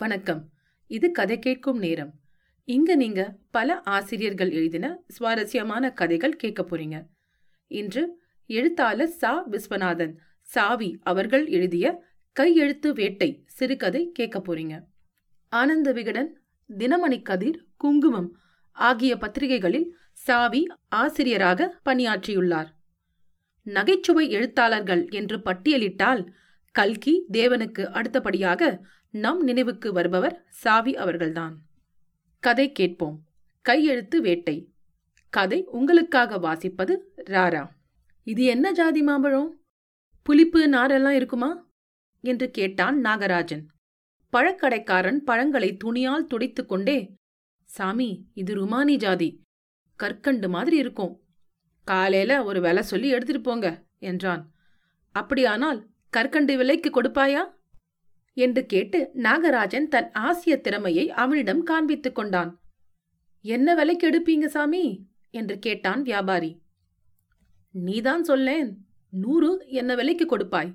வணக்கம். இது கதை கேட்கும் நேரம். இங்க நீங்க பல ஆசிரியர்கள் எழுதின சுவாரஸ்யமான கதைகள் கேட்க போறீங்க. இன்று எழுத்தாளர் சா. விஸ்வநாதன் சாவி அவர்கள் எழுதிய கையெழுத்து வேட்டை சிறுகதை கேட்க போறீங்க. ஆனந்த விகடன் தினமணி கதிர் குங்குமம் ஆகிய பத்திரிகைகளில் சாவி ஆசிரியராக பணியாற்றியுள்ளார். நகைச்சுவை எழுத்தாளர்கள் என்று பட்டியலிட்டால் கல்கி தேவனுக்கு அடுத்தபடியாக நம் நினைவுக்கு வருபவர் சாவி அவர்கள்தான். கதை கேட்போம். கையெழுத்து வேட்டை. கதை உங்களுக்காக வாசிப்பது ராரா. இது என்ன ஜாதி மாம்பழம்? புளிப்பு நாரெல்லாம் இருக்குமா? என்று கேட்டான் நாகராஜன். பழக்கடைக்காரன் பழங்களை துணியால் துடைத்துக் கொண்டே சாமி இது ருமானி ஜாதி. கற்கண்டு மாதிரி இருக்கும். காலையில ஒரு விலை சொல்லி எடுத்துட்டு போங்க என்றான். அப்படியானால் கற்கண்டு விலைக்கு கொடுப்பாயா? என்று கேட்டு நாகராஜன் தன் ஆசிய திறமையை அவனிடம் காண்பித்துக் கொண்டான். என்ன விலைக்கு எடுப்பீங்க சாமி? என்று கேட்டான் வியாபாரி. நீதான் சொல்லேன் நூறு என்ன விலைக்கு கொடுப்பாய்?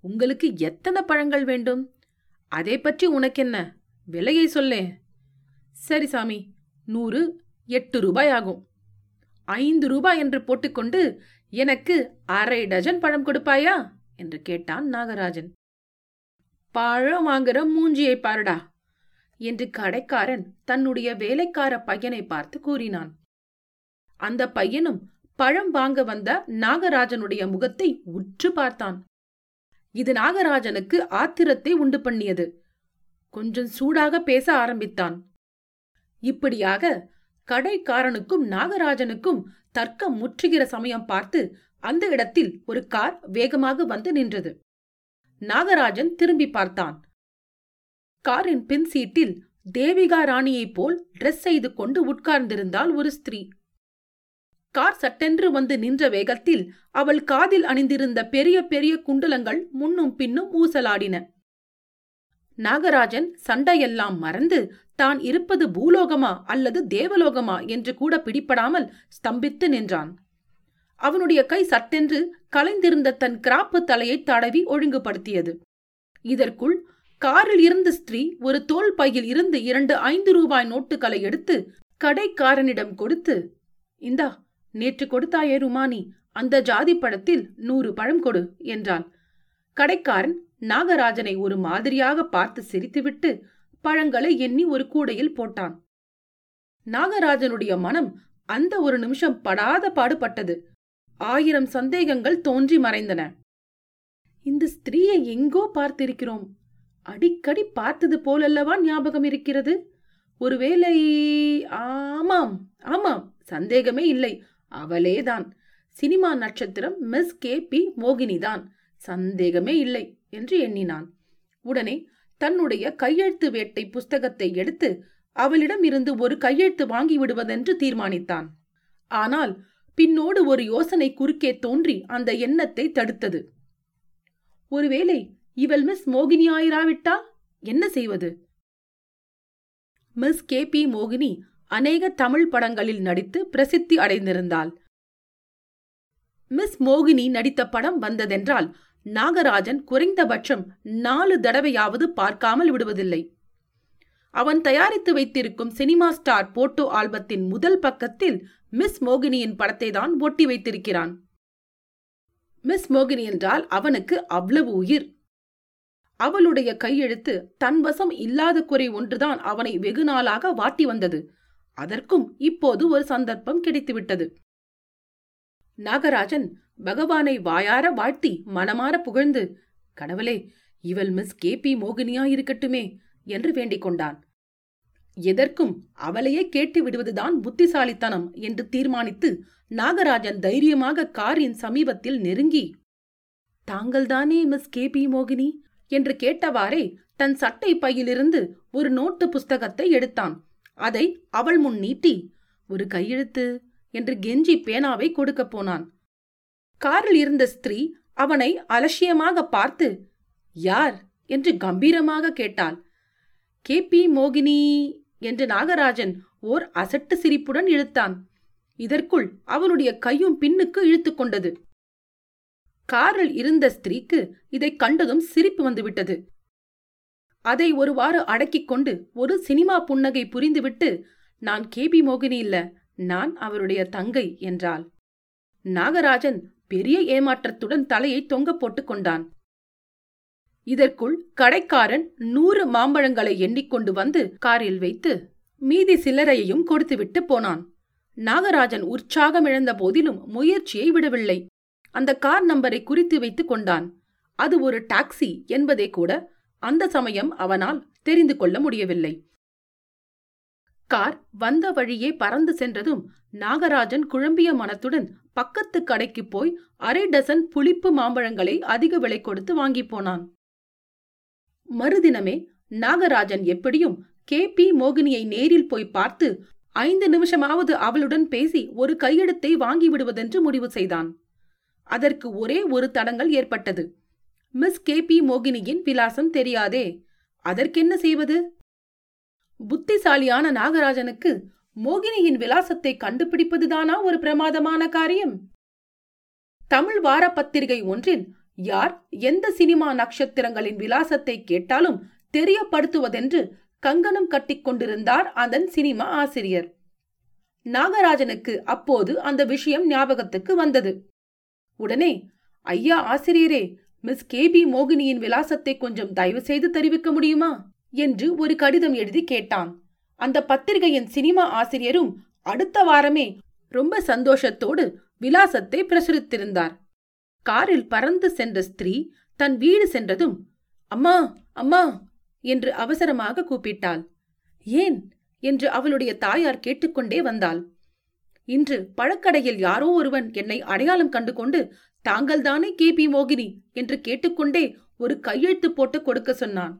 உங்களுக்கு எத்தனை பழங்கள் வேண்டும்? அதை பற்றி உனக்கென்ன? விலையை சொல்லே. சரி சாமி நூறு எட்டு ரூபாய் ஆகும். ஐந்து ரூபாய் என்று போட்டுக்கொண்டு எனக்கு அரை டஜன் பழம் கொடுப்பாயா? என்று கேட்டான் நாகராஜன். பழம் வாங்குற மூஞ்சியை பாருடா என்று கடைக்காரன் தன்னுடைய வேலைக்கார பையனை பார்த்து கூறினான். அந்த பையனும் பழம் வாங்க வந்த நாகராஜனுடைய முகத்தை உற்று பார்த்தான். இது நாகராஜனுக்கு ஆத்திரத்தை உண்டு பண்ணியது. கொஞ்சம் சூடாக பேச ஆரம்பித்தான். இப்படியாக கடைக்காரனுக்கும் நாகராஜனுக்கும் தர்க்கம் முற்றுகிற சமயம் பார்த்து அந்த இடத்தில் ஒரு கார் வேகமாக வந்து நின்றது. நாகராஜன் திரும்பி பார்த்தான். காரின் பின் சீட்டில் தேவிகா ராணியைப் போல் ட்ரெஸ் செய்து கொண்டு உட்கார்ந்திருந்தாள் ஒரு ஸ்திரீ. கார் சட்டென்று வந்து நின்ற வேகத்தில் அவள் காதில் அணிந்திருந்த பெரிய பெரிய குண்டலங்கள் முன்னும் பின்னும் ஊசலாடின. நாகராஜன் சண்டையெல்லாம் மறந்து தான் இருப்பது பூலோகமா அல்லது தேவலோகமா என்று கூட பிடிப்படாமல் ஸ்தம்பித்து நின்றான். அவனுடைய கை சட்டென்று கலைந்திருந்த தன் கிராப்பு தலையை தடவி ஒழுங்குபடுத்தியது. இதற்குள் காரில் இருந்த ஸ்திரீ ஒரு தோல் பையில் இருந்து இரண்டு ஐந்து ரூபாய் நோட்டுகளை எடுத்து கடைக்காரனிடம் கொடுத்து இந்தா நேற்று கொடுத்தாயே ருமானி அந்த ஜாதி பழத்தில் நூறு பழம் கொடு என்றாள். கடைக்காரன் நாகராஜனை ஒரு மாதிரியாக பார்த்து சிரித்துவிட்டு பழங்களை எண்ணி ஒரு கூடையில் போட்டான். நாகராஜனுடைய மனம் அந்த ஒரு நிமிஷம் படாத பாடுபட்டது. ஆயிரம் சந்தேகங்கள் தோன்றி மறைந்தன. இந்த ஸ்திரீயை எங்கோ பார்த்திருக்கிறோம். அடிக்கடி பார்த்தது போலல்லவா ஞாபகம் இருக்கிறது? ஒருவேளை ஆமாம் ஆமாம் சந்தேகமே இல்லை. அவளேதான். சினிமா நட்சத்திரம் மிஸ் கே பி மோகினிதான். சந்தேகமே இல்லை என்று எண்ணினான். உடனே தன்னுடைய கையெழுத்து வேட்டை புஸ்தகத்தை எடுத்து அவளிடம் இருந்து ஒரு கையெழுத்து வாங்கி விடுவதென்று தீர்மானித்தான். ஆனால் பின்னோடு ஒரு யோசனை குறுக்கே தோன்றி அந்த எண்ணத்தை தடுத்தது. ஒருவேளை இவள் மிஸ் மோகினி ஆயிராவிட்டால் என்ன செய்வது? மிஸ் கே பி மோகினி அநேக தமிழ் படங்களில் நடித்து பிரசித்தி அடைந்திருந்தாள். மிஸ் மோகினி நடித்த படம் வந்ததென்றால் நாகராஜன் குறைந்தபட்சம் நாலு தடவையாவது பார்க்காமல் விடுவதில்லை. அவன் தயாரித்து வைத்திருக்கும் சினிமா ஸ்டார் போட்டோ ஆல்பத்தின் முதல் பக்கத்தில் மிஸ் மோகினியின் படத்தை தான் ஒட்டி வைத்திருக்கிறான். மிஸ் மோகினி என்றால் அவனுக்கு அவ்வளவு உயிர். அவளுடைய கையெழுத்து தன் வசம் இல்லாத குறை ஒன்றுதான் அவனை வெகு நாளாக வாட்டி வந்தது. அதற்கும் இப்போது ஒரு சந்தர்ப்பம் கிடைத்துவிட்டது. நாகராஜன் பகவானை வாயார வாழ்த்தி மனமாற புகழ்ந்து கடவுளே இவள் மிஸ் கே பி மோகினியா இருக்கட்டுமே என்று வேண்டிக் கொண்டான். எதற்கும் அவளையே கேட்டு விடுவதுதான் புத்திசாலித்தனம் என்று தீர்மானித்து நாகராஜன் தைரியமாக காரின் சமீபத்தில் நெருங்கி தாங்கள்தானே மிஸ் கே. பி. மோகினி? என்று கேட்டவாறே தன் சட்டை பையிலிருந்து ஒரு நோட்டு புஸ்தகத்தை எடுத்தான். அதை அவள் முன் நீட்டி ஒரு கையெழுத்து என்று கெஞ்சி பேனாவை கொடுக்கப் போனான். காரில் இருந்த ஸ்திரீ அவனை அலட்சியமாக பார்த்து யார்? என்று கம்பீரமாக கேட்டாள். கே. பி. மோகினி என்று நாகராஜன் ஓர் அசட்டு சிரிப்புடன் இழுத்தான். இதற்குள் அவனுடைய கையும் பின்னுக்கு இழுத்து கொண்டது. காரில் இருந்த ஸ்திரீக்கு இதை கண்டதும் சிரிப்பு வந்துவிட்டது. அதை ஒருவாறு அடக்கிக் கொண்டு ஒரு சினிமா புன்னகை புரிந்துவிட்டு நான் கேபி மோகினி இல்ல நான் அவருடைய தங்கை என்றாள். நாகராஜன் பெரிய ஏமாற்றத்துடன் தலையை தொங்க போட்டுக் கொண்டான். இதற்குள் கடைக்காரன் நூறு மாம்பழங்களை எண்ணிக்கொண்டு வந்து காரில் வைத்து மீதி சில்லறையையும் கொடுத்துவிட்டு போனான். நாகராஜன் உற்சாகமிழந்த போதிலும் முயற்சியை விடவில்லை. அந்த கார் நம்பரை குறித்து வைத்துக் கொண்டான். அது ஒரு டாக்ஸி என்பதே கூட அந்த சமயம் அவனால் தெரிந்து கொள்ள முடியவில்லை. கார் வந்த வழியே பறந்து சென்றதும் நாகராஜன் குழம்பிய மனத்துடன் பக்கத்து கடைக்கு போய் அரை டசன் புளிப்பு மாம்பழங்களை அதிக விலை கொடுத்து வாங்கி போனான். மறுதினமே நாகராஜன் எப்படியும் கே. பி. மோகினியை நேரில் போய் பார்த்து ஐந்து நிமிஷமாவது அவளுடன் பேசி ஒரு கையெழுத்தை வாங்கி விடுவதென்று முடிவு செய்தான். அதற்கு ஒரே ஒரு தடங்கள் ஏற்பட்டது. Miss K. பி. மோகினியின் விலாசம் தெரியாதே. அதற்கென்ன செய்வது? புத்திசாலியான நாகராஜனுக்கு மோகினியின் விலாசத்தை கண்டுபிடிப்பதுதானா ஒரு பிரமாதமான காரியம்? தமிழ் வார பத்திரிகை ஒன்றில் யார் எந்த சினிமா நட்சத்திரங்களின் விலாசத்தை கேட்டாலும் தெரியப்படுத்துவதென்று கங்கணம் கட்டிக்கொண்டிருந்தார் அதன் சினிமா ஆசிரியர். நாகராஜனுக்கு அப்போது அந்த விஷயம் ஞாபகத்துக்கு வந்தது. உடனே ஐயா ஆசிரியரே மிஸ் கே பி மோகினியின் விலாசத்தை கொஞ்சம் தயவு செய்து தெரிவிக்க முடியுமா? என்று ஒரு கடிதம் எழுதி கேட்டான். அந்த பத்திரிகையின் சினிமா ஆசிரியரும் அடுத்த வாரமே ரொம்ப சந்தோஷத்தோடு விலாசத்தை பிரசுரித்திருந்தார். காரில் பறந்து சென்ற ஸ்திரீ தன் வீடு சென்றதும் அம்மா அம்மா என்று அவசரமாக கூப்பிட்டாள். ஏன்? என்று அவளுடைய தாயார் கேட்டுக்கொண்டே வந்தாள். இன்று பழக்கடையில் யாரோ ஒருவன் என்னை அடையாளம் கண்டு கொண்டு தாங்கள்தானே கே. பி. மோகினி? என்று கேட்டுக்கொண்டே ஒரு கையெழுத்து போட்டு கொடுக்க சொன்னான்.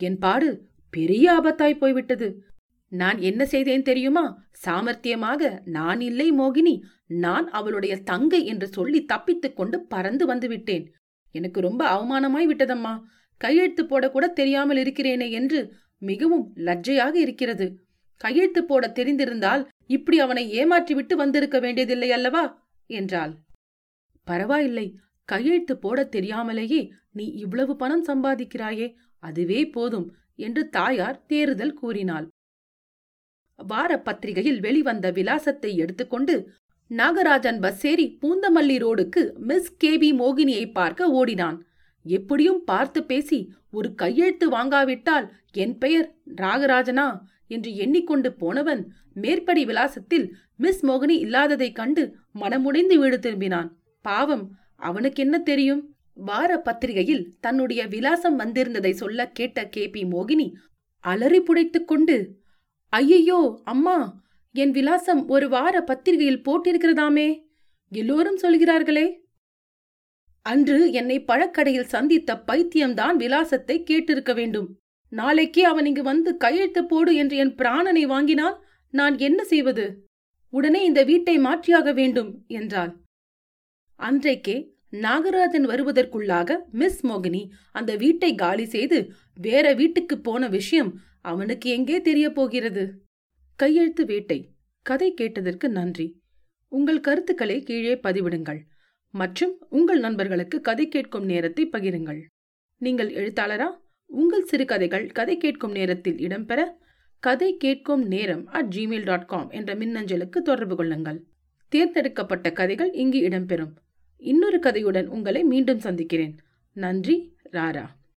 என் பாடு பெரிய ஆபத்தாய் போய்விட்டது. நான் என்ன செய்தேன் தெரியுமா? சாமர்த்தியமாக நான் இல்லை மோகினி நான் அவளுடைய தங்கை என்று சொல்லி தப்பித்துக் கொண்டு பறந்து வந்து விட்டேன். எனக்கு ரொம்ப அவமானமாய் விட்டதம்மா. கையெழுத்து போடக்கூட தெரியாமல் இருக்கிறேனே என்று மிகவும் லஜ்ஜையாக இருக்கிறது. கையெழுத்து போட தெரிந்திருந்தால் இப்படி அவனை ஏமாற்றிவிட்டு வந்திருக்க வேண்டியதில்லை அல்லவா? என்றாள். பரவாயில்லை. கையெழுத்து போட தெரியாமலேயே நீ இவ்வளவு பணம் சம்பாதிக்கிறாயே அதுவே போதும் என்று தாயார் தேறுதல் கூறினாள். வார பத்திரிகையில் வெளிவந்த விலாசத்தை எடுத்துக்கொண்டு நாகராஜன் பஸ் ஏறி பூந்தமல்லி ரோடுக்கு மிஸ் கேபி மோகினியை பார்க்க ஓடினான். எப்படியும் பார்த்து பேசி ஒரு கையெழுத்து வாங்காவிட்டால் என் பெயர் நாகராஜனா என்று எண்ணிக்கொண்டு போனவன் மேற்படி விலாசத்தில் மிஸ் மோகினி இல்லாததைக் கண்டு மனமுடைந்து வீடு திரும்பினான். பாவம் அவனுக்கு என்ன தெரியும்? வார பத்திரிகையில் தன்னுடைய விலாசம் வந்திருந்ததை சொல்ல கேட்ட கே பி மோகினி அலறி புடைத்துக் கொண்டு ஐயையோ அம்மா என் விலாசம் ஒரு வார பத்திரிகையில் போட்டிருக்கிறதாமே. எல்லோரும் சொல்கிறார்களே. அன்று என்னை பழக்கடையில் சந்தித்த பைத்தியம்தான் விலாசத்தை கேட்டிருக்க வேண்டும். நாளைக்கே அவன் இங்கு வந்து கையெழுத்து போடு என்று என் பிராணனை வாங்கினால் நான் என்ன செய்வது? உடனே இந்த வீட்டை மாற்றியாக வேண்டும் என்றாள். அன்றைக்கே நாகராஜன் வருவதற்குள்ளாக மிஸ் மோகினி அந்த வீட்டை காலி செய்து வேற வீட்டுக்கு போன விஷயம் அவனுக்கு எங்கே தெரிய போகிறது? கையெழுத்து வேட்டை. கதை கேட்டதற்கு நன்றி. உங்கள் கருத்துக்களை கீழே பதிவிடுங்கள். மற்றும் உங்கள் நண்பர்களுக்கு கதை கேட்கும் நேரத்தை பகிருங்கள். நீங்கள் எழுத்தாளரா? உங்கள் சிறுகதைகள் கதை கேட்கும் நேரத்தில் இடம்பெற கதை கேட்கும் நேரம் அட் ஜிமெயில் டாட் காம் என்ற மின்னஞ்சலுக்கு தொடர்பு கொள்ளுங்கள். தேர்ந்தெடுக்கப்பட்ட கதைகள் இங்கு இடம்பெறும். இன்னொரு கதையுடன் உங்களை மீண்டும் சந்திக்கிறேன். நன்றி ராரா.